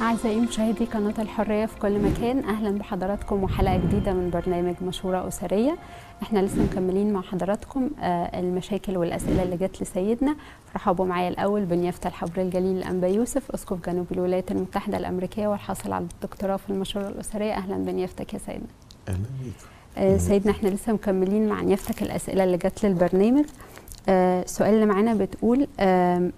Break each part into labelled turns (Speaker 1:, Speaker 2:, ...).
Speaker 1: أعزائي مشاهدي قناة الحرية في كل مكان أهلا بحضراتكم وحلقة جديدة من برنامج مشورة أسرية. إحنا لسه مكملين مع حضراتكم آه، المشاكل والأسئلة اللي جت لسيدنا. رحبوا معايا الأول بنيافة الحبر الجليل الأنبا يوسف أسقف جنوب الولايات المتحدة الأمريكية والحاصل على الدكتوراه في المشورة الأسرية. أهلا بنيافتك يا سيدنا.
Speaker 2: أهلا بيك.
Speaker 1: آه، سيدنا إحنا لسه مكملين مع نيافتك الأسئلة اللي جت للبرنامج. آه، السؤال اللي معانا بتقول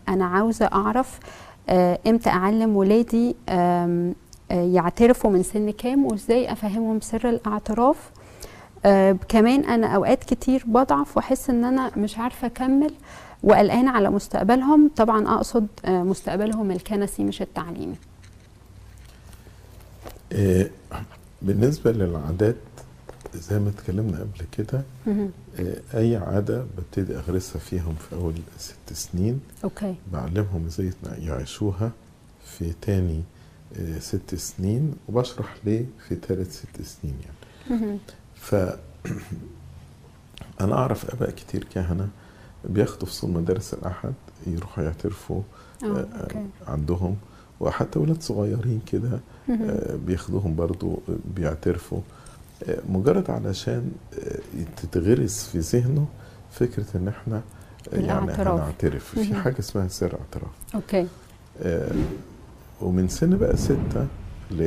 Speaker 1: أنا عاوزة أعرف آه، إمتى أعلم ولادي آه، يعترفوا من سن كام وإزاي أفهمهم سر الأعتراف. آه، كمان أنا أوقات كتير بضعف وأحس إن أنا مش عارفة أكمل وقلقانة على مستقبلهم. طبعا أقصد آه، مستقبلهم الكنسي مش التعليمي
Speaker 2: آه، بالنسبة للعادات زي ما اتكلمنا قبل كده. آه، أي عادة ببتدي أغرسها فيهم في أول ست سنين
Speaker 1: okay.
Speaker 2: بعلمهم إزاي يعيشوها في تاني آه، ست سنين وبشرح ليه في تالت ست سنين يعني. ف أنا أعرف آباء كتير كهنة بياخدوا فصول مدارس الأحد يروحوا يعترفوا
Speaker 1: آه، okay.
Speaker 2: عندهم وحتى ولاد صغيرين كده بياخدوهم برضو بيعترفوا. مجرد علشان آه، تتغرس في ذهنه فكرة إن إحنا آه، يعني. هنعترف في. حاجة اسمها سر اعتراف
Speaker 1: أوكي
Speaker 2: آه، ومن سن بقى ستة ل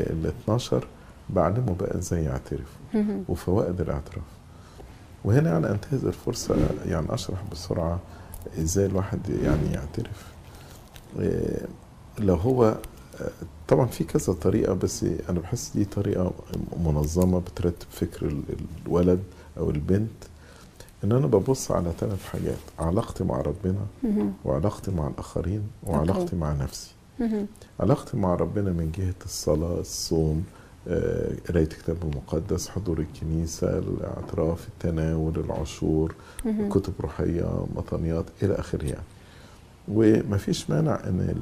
Speaker 2: 12 بعلمه بقى إزاي يعترف. وفوائد الاعتراف وهنا يعني انتهز الفرصة يعني أشرح بسرعة إزاي الواحد يعني يعترف آه، لو هو آه، طبعا في كذا طريقة بس أنا بحس دي طريقة منظمة بترتب فكر ال- الولد أو البنت إن أنا ببص على ثلاث حاجات علاقتي مع ربنا. وعلاقتي مع الآخرين وعلاقتي. مع نفسي. علاقتي مع ربنا من جهة الصلاة الصوم آه، قراية الكتاب المقدس حضور الكنيسة الأعتراف التناول العشور. كتب روحية مطنيات إلى آخره يعني ومفيش مانع إن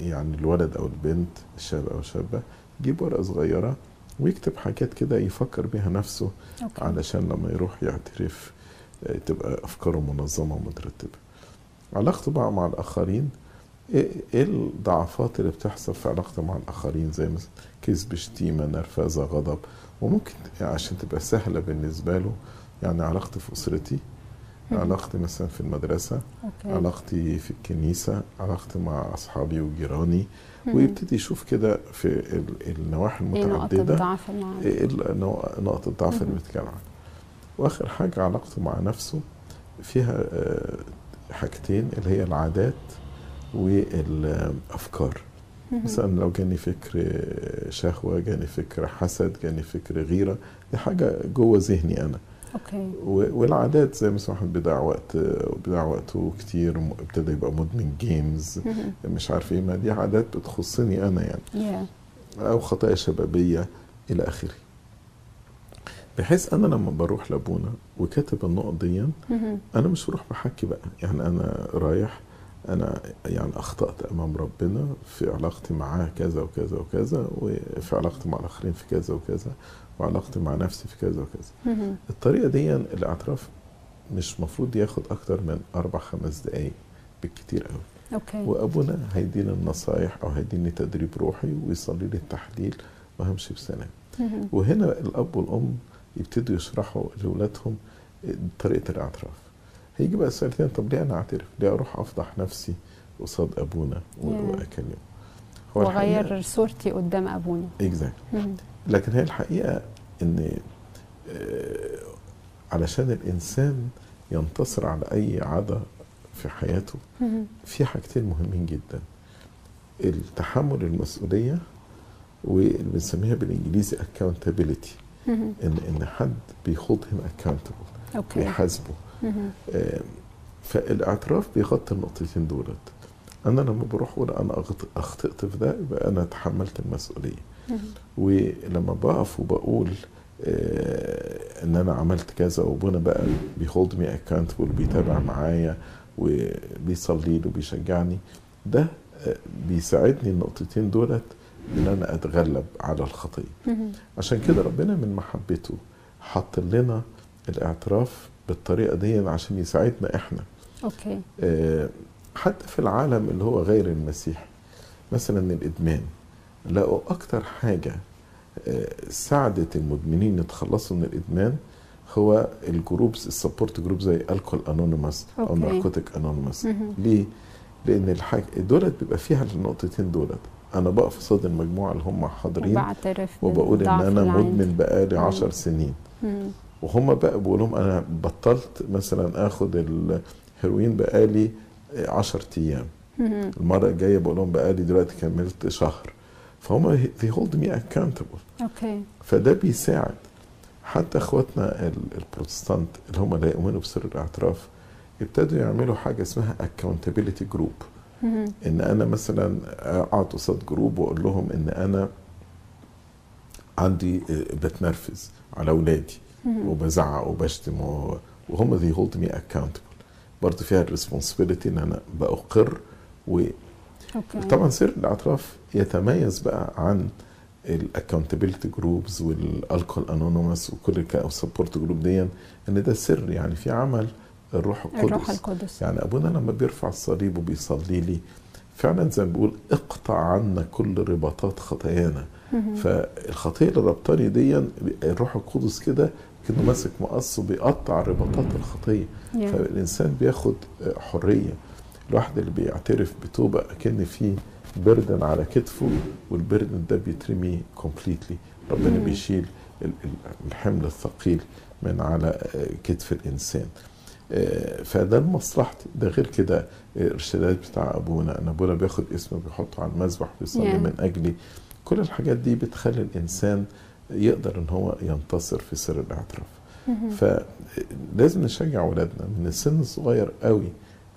Speaker 2: يعني الولد أو البنت الشاب أو الشابة يجيب ورقة صغيرة ويكتب حاجات كده يفكر بيها نفسه
Speaker 1: أوكي
Speaker 2: علشان لما يروح يعترف آه، تبقى أفكاره منظمة ومترتبة علاقته بقى مع الآخرين إيه إيه الضعفات اللي بتحصل في علاقته مع الآخرين زي مثلا كذب شتيمة نرفزة غضب وممكن عشان تبقى سهلة بالنسبة له يعني علاقتي في
Speaker 1: أسرتي.
Speaker 2: علاقتي مثلا في المدرسة
Speaker 1: أوكي
Speaker 2: علاقتي في الكنيسة علاقتي مع أصحابي وجيراني. ويبتدي يشوف كده في ال- النواحي
Speaker 1: إيه نقط
Speaker 2: المتعددة
Speaker 1: الضعف
Speaker 2: النوع- نقط الضعف اللي. بيتكلم عنها وآخر حاجة علاقته مع نفسه فيها آه، حاجتين اللي هي العادات والأفكار
Speaker 1: مهم.
Speaker 2: مثلا لو جاني فكر شهوة جاني فكر حسد جاني فكر غيرة دي حاجة جوه ذهني أنا
Speaker 1: okay.
Speaker 2: و- والعادات زي مثلا واحد بيضيع وقت بيضيع وقته كتير ابتدى يبقى مدمن
Speaker 1: games.
Speaker 2: مش عارف إيه. ما دي عادات بتخصني أنا يعني.
Speaker 1: يا
Speaker 2: أو خطايا شبابية إلى آخره. بحيث أنا لما بروح لأبونا وكاتب النقط دي. أنا مش بروح بحكي بقى. يعني أنا رايح أنا يعني أخطأت أمام ربنا في علاقتي معاه كذا وكذا وكذا وفي علاقتي مع الآخرين في كذا وكذا وعلاقتي مع نفسي في كذا وكذا. الطريقة دي الاعتراف مش مفروض ياخد أكتر من أربع خمس دقايق بالكتير قوي
Speaker 1: أوكي.
Speaker 2: وأبونا هيديني النصايح أو هيديني تدريب روحي ويصلي لي التحليل وهمشي بسلام. وهنا الأب والأم يبتدوا يشرحوا لاولادهم طريقة الاعتراف. هيجي بقى السؤال الثاني طب ليه أنا أعترف؟ ليه أروح أفضح نفسي قصاد
Speaker 1: أبونا.
Speaker 2: واكلمه؟
Speaker 1: وأغير صورتي قدام أبونا
Speaker 2: exact
Speaker 1: مهم.
Speaker 2: لكن هي الحقيقة إن آه، علشان الإنسان ينتصر على أي عادة في حياته. في حاجتين مهمين جدا التحمل المسؤولية واللي بنسميها بالإنجليزي accountability. إن إن حد بي hold me accountable
Speaker 1: okay
Speaker 2: بيحاسبه فالاعتراف بيغطي النقطتين دولت أنا لما بروح أقول أنا أخطأت في ده يبقى أنا تحملت
Speaker 1: المسؤولية.
Speaker 2: ولما بقف وبقول آه، إن أنا عملت كذا وأبونا بقى بي hold me accountable وبيتابع معايا وبيصلي لي وبيشجعني ده آه، بيساعدني النقطتين دولت إن أنا أتغلب على الخطيه. عشان كده ربنا من محبته حط لنا الاعتراف بالطريقة دي عشان يساعدنا إحنا
Speaker 1: okay
Speaker 2: آه، حتى في العالم اللي هو غير المسيحي مثلا الإدمان لقوا أكتر حاجة آه، ساعدت المدمنين يتخلصوا من الإدمان هو ال groups ال support group زي alcohol
Speaker 1: anonymous
Speaker 2: أو. narcotic anonymous
Speaker 1: مهم.
Speaker 2: ليه؟ لأن الحاجة دولت بيبقى فيها النقطتين دولت أنا بقف قصاد المجموعة اللي هم حاضرين
Speaker 1: وبعترف
Speaker 2: وبقول
Speaker 1: إن أنا.
Speaker 2: مدمن بقالي
Speaker 1: مم.
Speaker 2: عشر سنين
Speaker 1: مم.
Speaker 2: وهم بقى بقول لهم أنا بطلت مثلا آخد الهيروين بقالي 10
Speaker 1: أيام.
Speaker 2: المرة الجاية بقول لهم بقالي دلوقتي كملت شهر فهم they hold me accountable
Speaker 1: okay
Speaker 2: فده بيساعد حتى إخواتنا ال- البروتستانت اللي هم لا يؤمنوا بسر الاعتراف ابتدوا يعملوا حاجة اسمها accountability group. إن أنا مثلا أقعد قصاد group وأقول لهم إن أنا عندي بتنرفز على
Speaker 1: أولادي.
Speaker 2: وبزعق وبشتم و- وهم they hold me accountable. برضه فيها ال responsibility إن أنا
Speaker 1: بأقر okay.
Speaker 2: وطبعا سر الاعتراف يتميز بقى عن ال accountability groups وال alcohol anonymous وكل ال support group دي إن ده سر يعني في عمل الروح القدس
Speaker 1: الروح القدس.
Speaker 2: يعني أبونا لما بيرفع الصليب وبيصلي لي فعلا زي ما بيقول اقطع عنا كل رباطات خطايانا. فالخطية اللي ربطاني دي الروح القدس كده كأنه ماسك مقص وبيقطع رباطات الخطية.
Speaker 1: Yeah.
Speaker 2: فالإنسان بياخد حرية. الواحد اللي بيعترف بتوبة أكن في burden على كتفه وال burden ده بيترمي completely ربنا. بيشيل ال- ال- الحمل الثقيل من على آه، كتف الإنسان. آه، فده لمصلحتي. ده غير كده الارشادات بتاع أبونا. ان أبونا بياخد اسمه بيحطه على المذبح بيصلي
Speaker 1: Yeah.
Speaker 2: من أجلي. كل الحاجات دي بتخلي الإنسان يقدر إن هو ينتصر في سر الاعتراف. فلازم نشجع أولادنا من السن الصغير قوي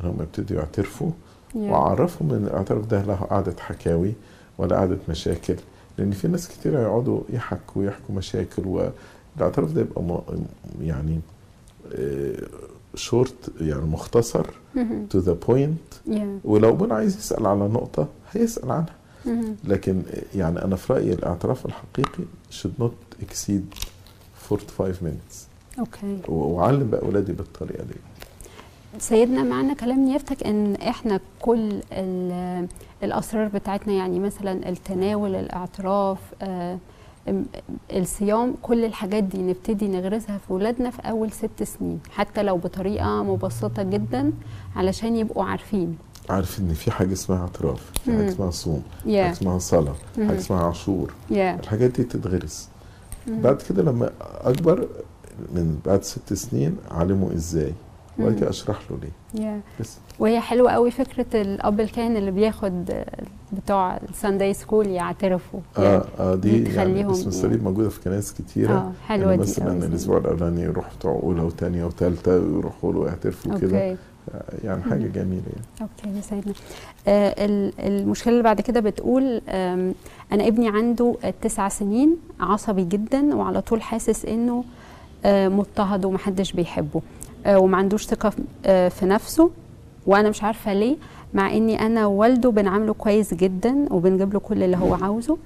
Speaker 2: إن هم يبتدوا يعترفوا. وأعرفهم إن الاعتراف ده لا قعدة حكاوي ولا قعدة مشاكل لأن في ناس كتير يقعدوا يحكوا ويحكوا مشاكل والاعتراف ده يبقى يعني شورت يعني مختصر. to the
Speaker 1: point.
Speaker 2: ولو ابونا عايز يسأل على نقطة هيسأل عنها. لكن يعني أنا في رأيي الأعتراف الحقيقي should not exceed 45 minutes. okay. وأعلم بقى أولادي بالطريقة دي.
Speaker 1: سيدنا معنا كلام نيافتك إن إحنا كل ال- الأسرار بتاعتنا يعني مثلا التناول الأعتراف آه، ام- الصيام كل الحاجات دي نبتدي نغرسها في ولادنا في أول ست سنين حتى لو بطريقة مبسطة جدا علشان يبقوا عارفين.
Speaker 2: عارف إن في حاجة اسمها اعتراف في
Speaker 1: حاجة.
Speaker 2: اسمها صوم حاجة
Speaker 1: يا
Speaker 2: اسمها
Speaker 1: صلاة.
Speaker 2: حاجة اسمها عشور.
Speaker 1: يا
Speaker 2: الحاجات دي تتغرس بعد كده لما أكبر من بعد ست سنين أعلمه إزاي. وبعد. كده أشرح له ليه.
Speaker 1: يا
Speaker 2: بس.
Speaker 1: وهي حلوة قوي فكرة الأب الكاهن اللي بياخد بتوع ال Sunday school يعترفوا.
Speaker 2: آه آه دي يعني اسم الصليب موجودة في كنائس كتيرة.
Speaker 1: آه حلوة
Speaker 2: يعني
Speaker 1: دي
Speaker 2: مثلا. الأسبوع الأولاني يروح بتوع أولى وثانيه وثالثه ويروحوا له يعترفوا كده. يعني
Speaker 1: حاجة.
Speaker 2: جميلة يعني
Speaker 1: أوكي يا سيدنا آه ال- المشكلة اللي بعد كده بتقول أنا ابني عنده تسع سنين عصبي جدا وعلى طول حاسس إنه آه مضطهد ومحدش بيحبه آه وما عندوش ثقة في- آه في نفسه وأنا مش عارفة ليه مع إني أنا ووالده بنعامله كويس جدا وبنجيب له كل اللي هو عاوزه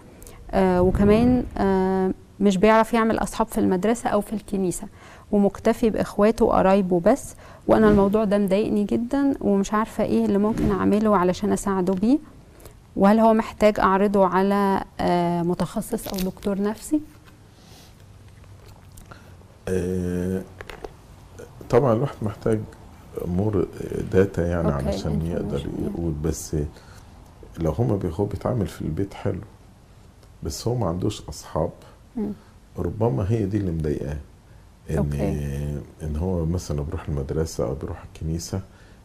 Speaker 1: آه وكمان آه مش بيعرف يعمل أصحاب في المدرسة أو في الكنيسة ومكتفي بإخواته وقرايبه بس وأنا الموضوع ده مضايقني جدا ومش عارفة إيه اللي ممكن أعمله علشان أساعده بيه وهل هو محتاج أعرضه على آه، متخصص أو دكتور نفسي
Speaker 2: آه، طبعا الواحد محتاج more data يعني
Speaker 1: okay،
Speaker 2: علشان يقدر. يقول بس لو هما هو بيتعامل في البيت حلو بس هو ما عندوش
Speaker 1: أصحاب.
Speaker 2: ربما هي دي اللي مضايقاه إن
Speaker 1: okay.
Speaker 2: إن هو مثلا بيروح المدرسة أو بيروح الكنيسة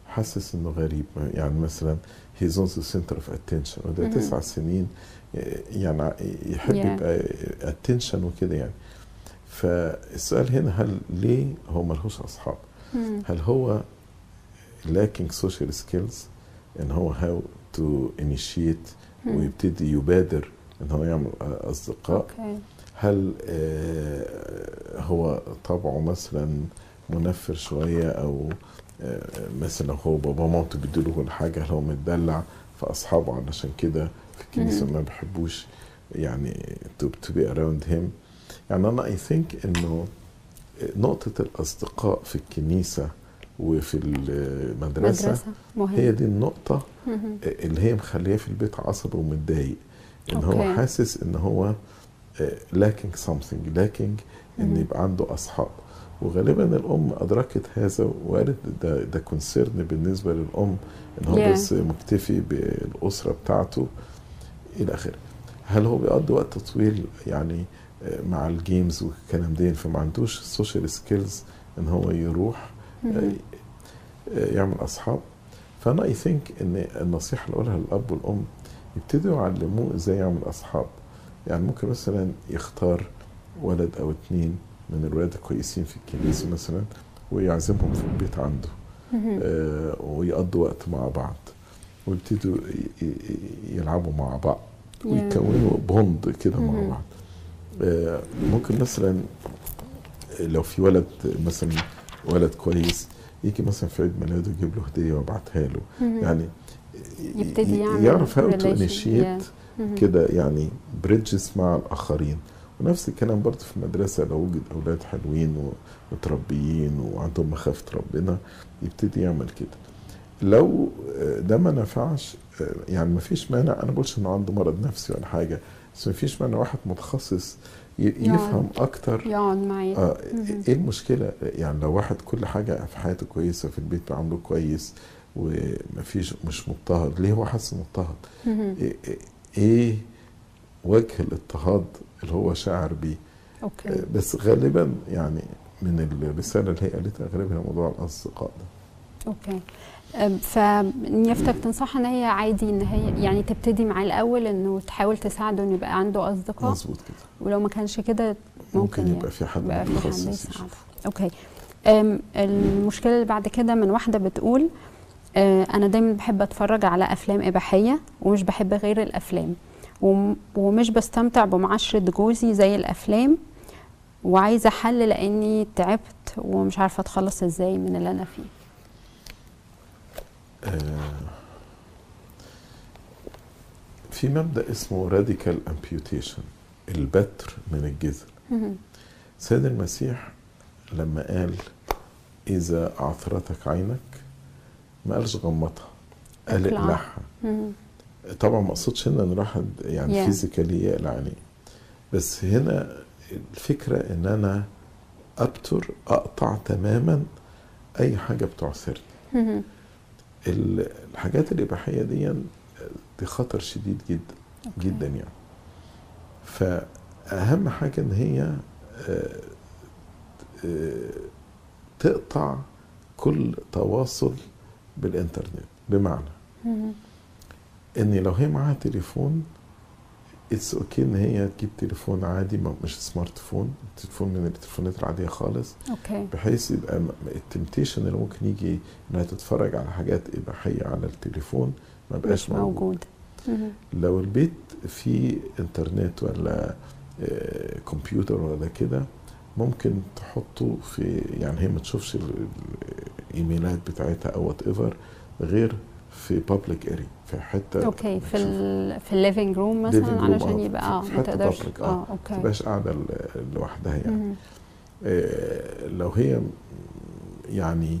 Speaker 2: حاسس إنه غريب يعني مثلا he's on the center of attention وده. تسع سنين يعني يحب
Speaker 1: Yeah.
Speaker 2: يبقى attention وكده يعني فالسؤال هنا هل ليه هو ملهوش
Speaker 1: أصحاب؟
Speaker 2: هل هو lacking social skills إن هو how to initiate. ويبتدي يبادر إن هو يعمل أصدقاء
Speaker 1: أوكي
Speaker 2: هل آه، هو طبعه مثلا منفر شوية أو آه، مثلا هو بابا مامته بيديله كل حاجة هل هو متدلع فأصحابه علشان كده في
Speaker 1: الكنيسة.
Speaker 2: ما بيحبوش يعني to, to be around him يعني أنا اي ثينك إنه نقطة الأصدقاء في الكنيسة وفي المدرسة
Speaker 1: مدرسة مهم
Speaker 2: هي دي النقطة
Speaker 1: مهم.
Speaker 2: اللي هي مخليه في البيت عصبي ومتضايق إن هو. حاسس إن هو lacking something lacking
Speaker 1: إن.
Speaker 2: يبقى عنده أصحاب وغالبا الأم أدركت هذا وقالت ده ده concern بالنسبة للأم إن هو
Speaker 1: Yeah.
Speaker 2: بس مكتفي بالأسرة بتاعته إلى آخره هل هو بيقضي وقت طويل يعني آه، مع ال games والكلام ده فما عندوش social skills إن هو يروح
Speaker 1: مهم.
Speaker 2: آه، يعمل أصحاب فأنا اي ثينك إن النصيحة اللي أقولها للأب والأم يبتدوا يعلموه إزاي يعمل أصحاب يعني ممكن مثلا يختار ولد أو اتنين من الولاد الكويسين في الكنيسة مثلا ويعزمهم في البيت عنده. آه، ويقضوا وقت مع بعض ويبتدوا يلعبوا مع بعض. ويكونوا بوند كده مع. بعض آه، ممكن مثلا لو في ولد مثلا ولد كويس يجي مثلا في عيد ميلاده يجيب له هدية ويبعتها له. يعني
Speaker 1: يبتدي
Speaker 2: يعرف how
Speaker 1: to. initiate.
Speaker 2: كده يعني bridges مع الآخرين. ونفس الكلام برضه في المدرسة لو وجد أولاد حلوين ومتربيين وعندهم مخافة ربنا يبتدي يعمل كده. لو آه، ده ما نفعش آه، يعني ما فيش مانع أنا بقولش إنه عنده مرض نفسي ولا حاجة بس ما فيش مانع واحد متخصص. يفهم أكتر.
Speaker 1: يقعد معي
Speaker 2: آه. إيه المشكلة؟ يعني لو واحد كل حاجة في حياته كويسة في البيت بيعمله كويس ومفيش مش مضطهد ليه هو حاسس مضطهد. إيه, وجه الاضطهاد اللي هو شاعر بيه.
Speaker 1: okay.
Speaker 2: آه، بس غالبا يعني من الرسالة اللي هي قالتها غالبا موضوع الأصدقاء ده.
Speaker 1: okay. فنيافتك تنصحها إن هي عادي إن هي يعني تبتدي معاه الأول إنه تحاول تساعده إنه يبقى عنده أصدقاء؟
Speaker 2: مظبوط كده.
Speaker 1: ولو ما كانش كده
Speaker 2: ممكن
Speaker 1: ممكن
Speaker 2: يبقى في حد
Speaker 1: يبقى في حد يساعده. أوكي. المشكلة اللي بعد كده من واحدة بتقول أنا دايما بحب أتفرج على أفلام إباحية ومش بحب غير الأفلام. وم- ومش بستمتع بمعاشرة جوزي زي الأفلام وعايزة حل لأني تعبت ومش عارفة أتخلص إزاي من اللي أنا فيه.
Speaker 2: آه، في مبدأ اسمه radical amputation البتر من الجذر. سيد المسيح لما قال إذا أعثرتك عينك ما قالش غمضها. قال
Speaker 1: أقلعها.
Speaker 2: طبعا ما أقصدش إن الواحد يعني
Speaker 1: Yeah.
Speaker 2: physically يقلع عينيه. بس هنا الفكرة إن أنا أبتر أقطع تماما أي حاجة بتعثرني الحاجات الإباحية دي دي خطر شديد جدا
Speaker 1: okay.
Speaker 2: جدا يعني. فأهم حاجة إن هي آه، آه، تقطع كل تواصل بالإنترنت بمعنى. ان لو هي معاها تليفون it's okay إن هي تجيب تليفون عادي مش smart phone تليفون من التليفونات العادية خالص
Speaker 1: okay
Speaker 2: بحيث يبقى ال temptation اللي ممكن يجي إنها تتفرج على حاجات إباحية على التليفون ما بقاش
Speaker 1: موجود مهم.
Speaker 2: لو البيت فيه إنترنت ولا آه، كمبيوتر ولا كده ممكن تحطه في يعني هي ما تشوفش الـ emails بتاعتها أو whatever غير في public area في حتة
Speaker 1: okay
Speaker 2: ما
Speaker 1: في
Speaker 2: تشوف-
Speaker 1: ال في ال
Speaker 2: living room مثلا
Speaker 1: علشان
Speaker 2: آه،
Speaker 1: يبقى
Speaker 2: في-
Speaker 1: آه
Speaker 2: في
Speaker 1: ما تقدرش آه
Speaker 2: ما
Speaker 1: okay.
Speaker 2: تبقاش قاعدة لوحدها يعني. آه، لو هي يعني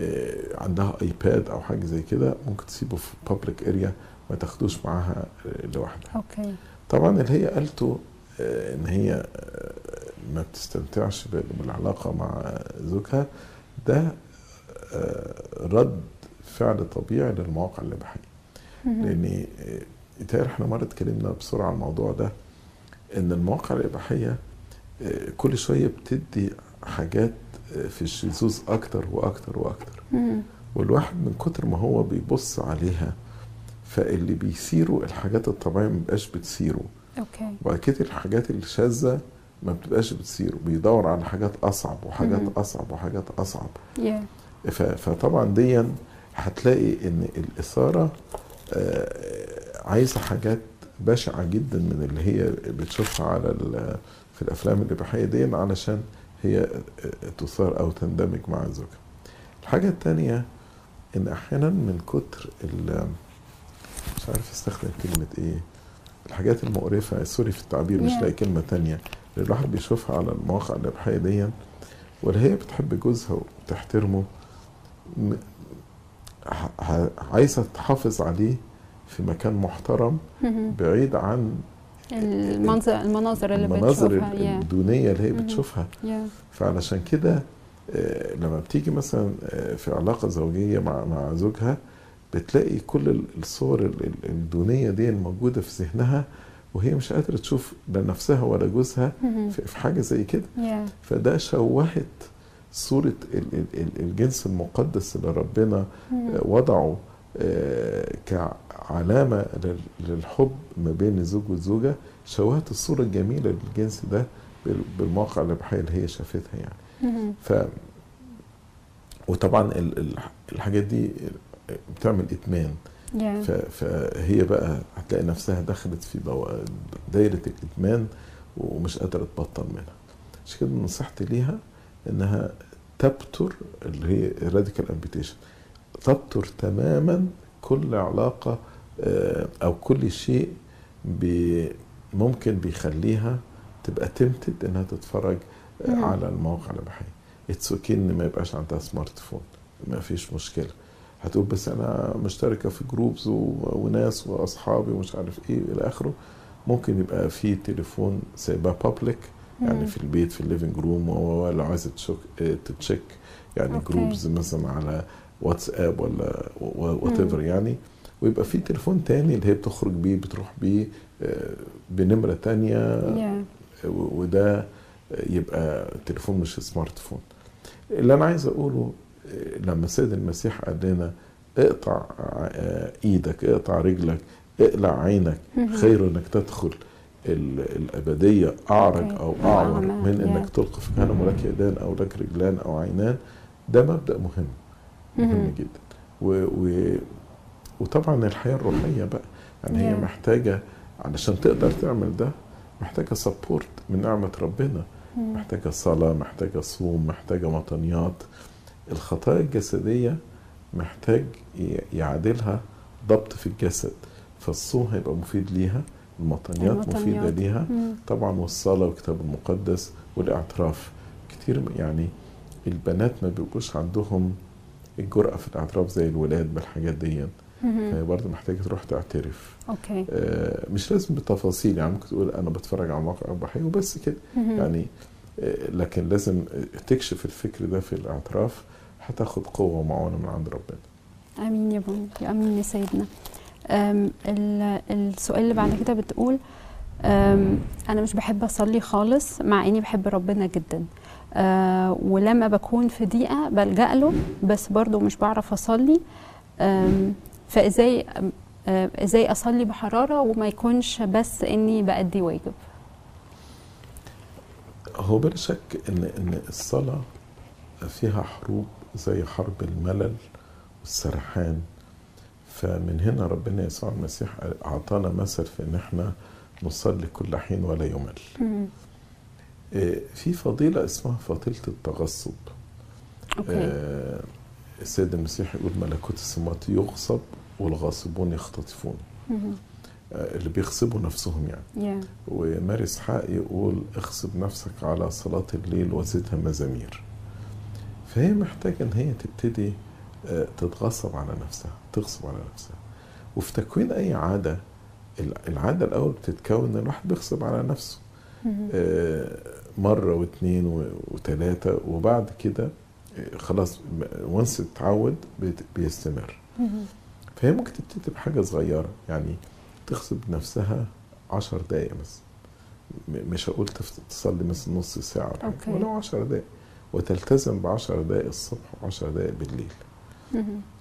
Speaker 2: آه، عندها iPad أو حاجة زي كده ممكن تسيبه في public area ما تاخدوش معاها آه، لوحدها.
Speaker 1: okay.
Speaker 2: طبعا اللي هي قالته آه، إن هي آه، ما بتستمتعش بال- بالعلاقة مع زوجها ده آه، رد فعل طبيعي للمواقع الاباحيه. لأن آه، يتهيألي إحنا مرة اتكلمنا بسرعة عن الموضوع ده إن المواقع الاباحيه آه، كل شوية بتدي حاجات آه، في الشذوذ أكتر وأكتر
Speaker 1: وأكتر.
Speaker 2: والواحد من كتر ما هو بيبص عليها فاللي بيثيره الحاجات الطبيعية ما بيبقاش بتثيره.
Speaker 1: أوكي.
Speaker 2: وبعد كده الحاجات الشاذة ما بتبقاش بتصير بيدور على حاجات أصعب وحاجات
Speaker 1: مم.
Speaker 2: أصعب وحاجات
Speaker 1: يا
Speaker 2: ف- فطبعا دي هتلاقي إن الإثارة آه، عايزة حاجات بشعة جدا من اللي هي بتشوفها على في الأفلام الإباحية دي علشان هي آه، تثار أو تندمج مع زوجها الحاجة التانية إن أحيانا من كتر ال- مش عارف استخدم كلمة إيه الحاجات المقرفة سوري في التعبير مش. لاقي كلمة تانية اللي الواحد بيشوفها على المواقع الإباحية دي واللي هي بتحب جوزها وبتحترمه عايزه تحافظ عليه في مكان محترم. بعيد عن
Speaker 1: المنظر المناظر اللي
Speaker 2: المناظر
Speaker 1: بتشوفها يا
Speaker 2: الدونية اللي هي. بتشوفها فعلشان كده آه، لما بتيجي مثلا آه، في علاقة زوجية مع مع زوجها بتلاقي كل ال- الصور ال- ال- الدونية دي الموجودة في ذهنها وهي مش قادرة تشوف لا نفسها ولا جوزها. في حاجة زي كده فده شوهت ال- الجنس المقدس اللي ربنا. آه، وضعه آه، كعلامة لل- للحب ما بين الزوج والزوجه شوهت الصورة الجميلة للجنس ده بال- بالمواقع الإباحية اللي هي شافتها يعني. ف وطبعا ال- ال- الحاجات دي بتعمل إدمان.
Speaker 1: يا
Speaker 2: ف- فهي بقى هتلاقي نفسها دخلت في دو- دايرة الإدمان ومش قادرة تبطل منها. عشان كده نصيحتي ليها؟ إنها تبتر اللي هي radical amputation تبتر تماما كل علاقة آه، أو كل شيء بي ممكن بيخليها تبقى tempted إنها تتفرج آه،
Speaker 1: مم.
Speaker 2: على المواقع الاباحيه it's okay إن ما يبقاش عندها smart phone ما فيش مشكلة. هتقول بس أنا مشتركة في groups و... وناس وأصحابي ومش عارف إيه إلى آخره. ممكن يبقى في تليفون سايباه public يعني. في البيت في ال living room ولو عايزه ت check آه، ت check
Speaker 1: يعني.
Speaker 2: groups مثلا على واتساب ولا whatever يعني ويبقى في تليفون تاني اللي هي بتخرج بيه بتروح بيه آه، بنمرة تانية و- وده يبقى تليفون مش smart phone اللي أنا عايز أقوله آه، لما السيد المسيح قال لنا اقطع آه، إيدك اقطع رجلك اقلع عينك. خير إنك تدخل
Speaker 1: الأبدية
Speaker 2: أعرج. أو
Speaker 1: أعور
Speaker 2: من. إنك تلقى في جهنم ولك يدان أو لك رجلان أو عينان ده مبدأ مهم مهم. جدا و و وطبعا الحياة الروحية بقى يعني هي. محتاجة علشان تقدر تعمل ده محتاجة سبورت من نعمة ربنا. محتاجة صلاة محتاجة صوم محتاجة مطنيات الخطايا الجسدية محتاج يعادلها ضبط في الجسد فالصوم هيبقى مفيد ليها المطنيات ليها.
Speaker 1: مم.
Speaker 2: طبعا والصلاة والكتاب المقدس والاعتراف. كتير يعني البنات ما بيبقوش عندهم الجرأة في الاعتراف زي الولاد بالحاجات دي. فهي برضه محتاجة تروح تعترف.
Speaker 1: أوكي.
Speaker 2: آه، مش لازم بالتفاصيل. يعني ممكن تقول أنا بتفرج على مواقع إباحية وبس كده. يعني آه، لكن لازم تكشف الفكر ده في الاعتراف. هتاخد قوة ومعونة من عند ربنا.
Speaker 1: آمين يا بابا. آمين يا سيدنا. السؤال اللي بعد كده بتقول أنا مش بحب أصلي خالص مع إني بحب ربنا جدا. أه، ولما بكون في ضيقة بلجأ له بس برضو مش بعرف أصلي. فإزاي أه، إزاي أصلي بحرارة وما يكونش بس إني بأدي واجب؟
Speaker 2: هو بلا شك إن إن الصلاة فيها حروب زي حرب الملل والسرحان. فمن هنا ربنا يسوع المسيح أعطانا مثل في إن إحنا نصلي كل حين ولا يمل. إيه، في فضيلة اسمها فضيلة التغصب.
Speaker 1: أوكي.
Speaker 2: آه، السيد المسيح يقول ملكوت السماوات يغصب والغاصبون يختطفون. آه، اللي بيغصبوا نفسهم يعني.
Speaker 1: يا
Speaker 2: وماري إسحاق يقول اغصب نفسك على صلاة الليل وزدها مزامير. فهي محتاجة إن هي تبتدي آه، تتغصب على نفسها تغصب على نفسها وفي تكوين أي عادة الع- العادة الأول بتتكون إن الواحد بيغصب على نفسه. آه، مرة واثنين و- وثلاثة وبعد كده آه، خلاص وانس اتعود بيستمر. فهي ممكن تبتدي بحاجة صغيرة يعني تغصب نفسها عشر دقايق مثلا مش هقول تصلي مثلا نص ساعة ولا
Speaker 1: أوكي.
Speaker 2: حاجة ولو عشر دقايق وتلتزم بعشر دقايق الصبح وعشر دقايق بالليل.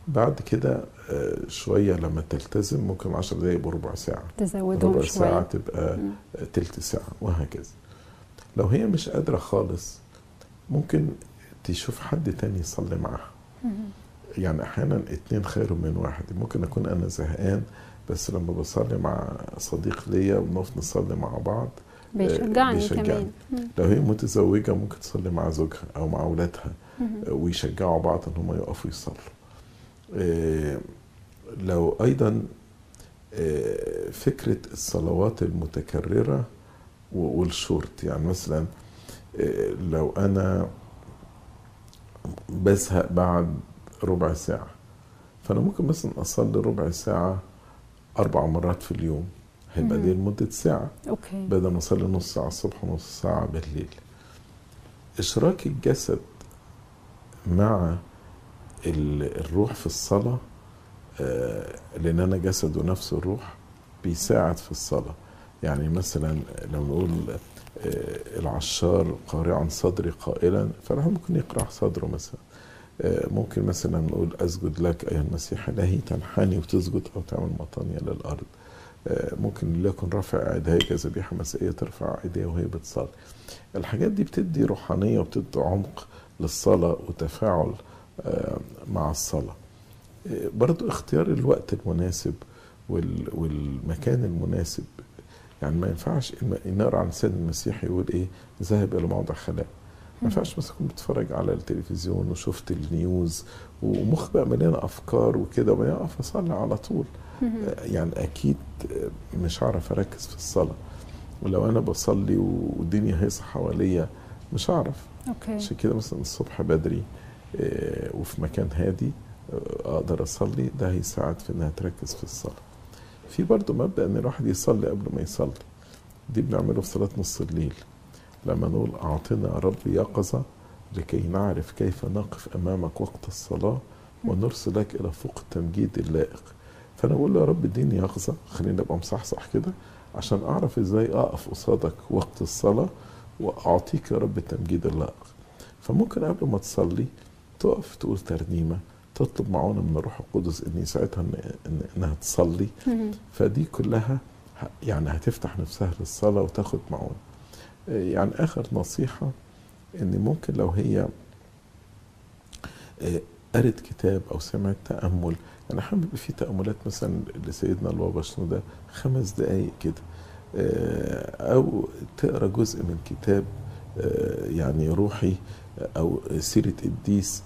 Speaker 2: بعد كده آه، شوية لما تلتزم ممكن عشر دقايق بربع ساعة
Speaker 1: تزودهم
Speaker 2: ربع ساعة
Speaker 1: شوية
Speaker 2: تبقى
Speaker 1: مم.
Speaker 2: آه، تلت ساعة وهكذا لو هي مش قادرة خالص ممكن تشوف حد تاني يصلي معاها. يعني أحيانا اتنين خير من واحد ممكن أكون أنا زهقان بس لما بصلي مع صديق ليا ونقف نصلي مع بعض
Speaker 1: بيشجعني
Speaker 2: بيشجعني.
Speaker 1: كمان.
Speaker 2: لو هي متزوجة ممكن تصلي مع زوجها أو مع
Speaker 1: أولادها.
Speaker 2: ويشجعوا بعض إن هم يقفوا يصلوا لو أيضا إيه، فكرة الصلوات المتكررة و- والشورت. يعني مثلا إيه، لو أنا بزهق بعد ربع ساعة فأنا ممكن مثلا أصلي ربع ساعة أربع مرات في اليوم. هيبقى دي لمدة ساعة.
Speaker 1: okay.
Speaker 2: بدل ما أصلي نص ساعة الصبح ونص ساعة بالليل. إشراك الجسد مع الروح في الصلاة آه، لأن أنا جسد ونفس الروح بيساعد في الصلاة. يعني مثلا لو نقول آه، العشار قارعا صدري قائلا فالواحد ممكن يقرع صدره مثلا. آه، ممكن مثلا نقول أسجد لك أيها المسيح إلهي تنحني وتسجد أو تعمل مطانية للأرض. آه، ممكن ليكن رافع يديها كذبيحة مسائية ترفع إيديها وهي بتصلي. الحاجات دي بتدي روحانية وبتدي عمق للصلاة وتفاعل مع الصلاة. آه، برضو اختيار الوقت المناسب وال- والمكان المناسب. يعني ما ينفعش النار عن لسان المسيح يقول إيه ذهب إلى موضع خلاء. ما ينفعش مثلا كنت بتفرج على التلفزيون وشفت ال news ومخ بقى مليان أفكار وكده وبعدين اقف أصلي على طول. آه، يعني أكيد آه، مش هعرف أركز في الصلاة. ولو أنا بصلي والدنيا هيصة حواليا مش هعرف.
Speaker 1: okay.
Speaker 2: عشان كده مثلا الصبح بدري آه، وفي مكان هادي آه، أقدر أصلي. ده هيساعد في إنها تركز في الصلاة. في برضه مبدأ إن الواحد يصلي قبل ما يصلي. دي بنعمله في صلاة نص الليل. لما نقول أعطنا يا رب يقظة لكي نعرف كيف نقف أمامك وقت الصلاة ونرسلك إلى فوق التمجيد اللائق. فأنا بقول له يا رب اديني يقظة خليني أبقى مصحصح كده عشان أعرف إزاي أقف قصادك وقت الصلاة وأعطيك يا رب التمجيد اللائق. فممكن قبل ما تصلي تقف تقول ترنيمة تطلب معونة من الروح القدس ان يساعدها إن إنها تصلي. فدي كلها يعني هتفتح نفسها للصلاة وتاخد معونة. آه، يعني آخر نصيحة إن ممكن لو هي آه، قرت كتاب أو سمعت تأمل. أنا حابب في تأملات مثلا لسيدنا البابا شنودة خمس دقائق كده. آه، أو تقرأ جزء من كتاب يعني روحي أو سيرة قديس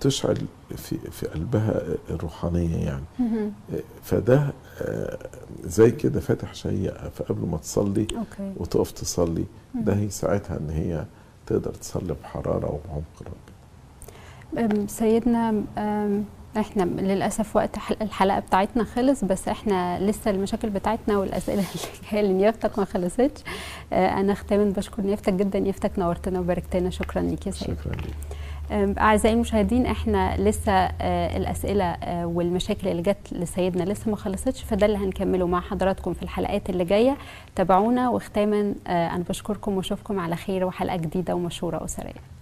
Speaker 2: تشعل في في قلبها الروحانية يعني. فده زي كده فاتح شهية فقبل ما تصلي وتقف تصلي ده هيساعدها إن هي تقدر تصلي بحرارة وبعمق ربنا
Speaker 1: سيدنا إحنا للأسف وقت حل- الحلقة بتاعتنا خلص بس إحنا لسه المشاكل بتاعتنا والأسئلة اللي جاية لنيافتك ما خلصتش. آه، أنا ختاما بشكر نيافتك جدا نيافتك نورتنا وباركتنا. شكرا ليك يا سيد
Speaker 2: شكرا لك
Speaker 1: أعزائي المشاهدين إحنا لسه آه، الأسئلة آه، والمشاكل اللي جت لسيدنا لسه ما خلصتش فده اللي هنكمله مع حضراتكم في الحلقات اللي جاية. تابعونا وختاما آه، أنا بشكركم وأشوفكم على خير وحلقة جديدة ومشورة أسرية.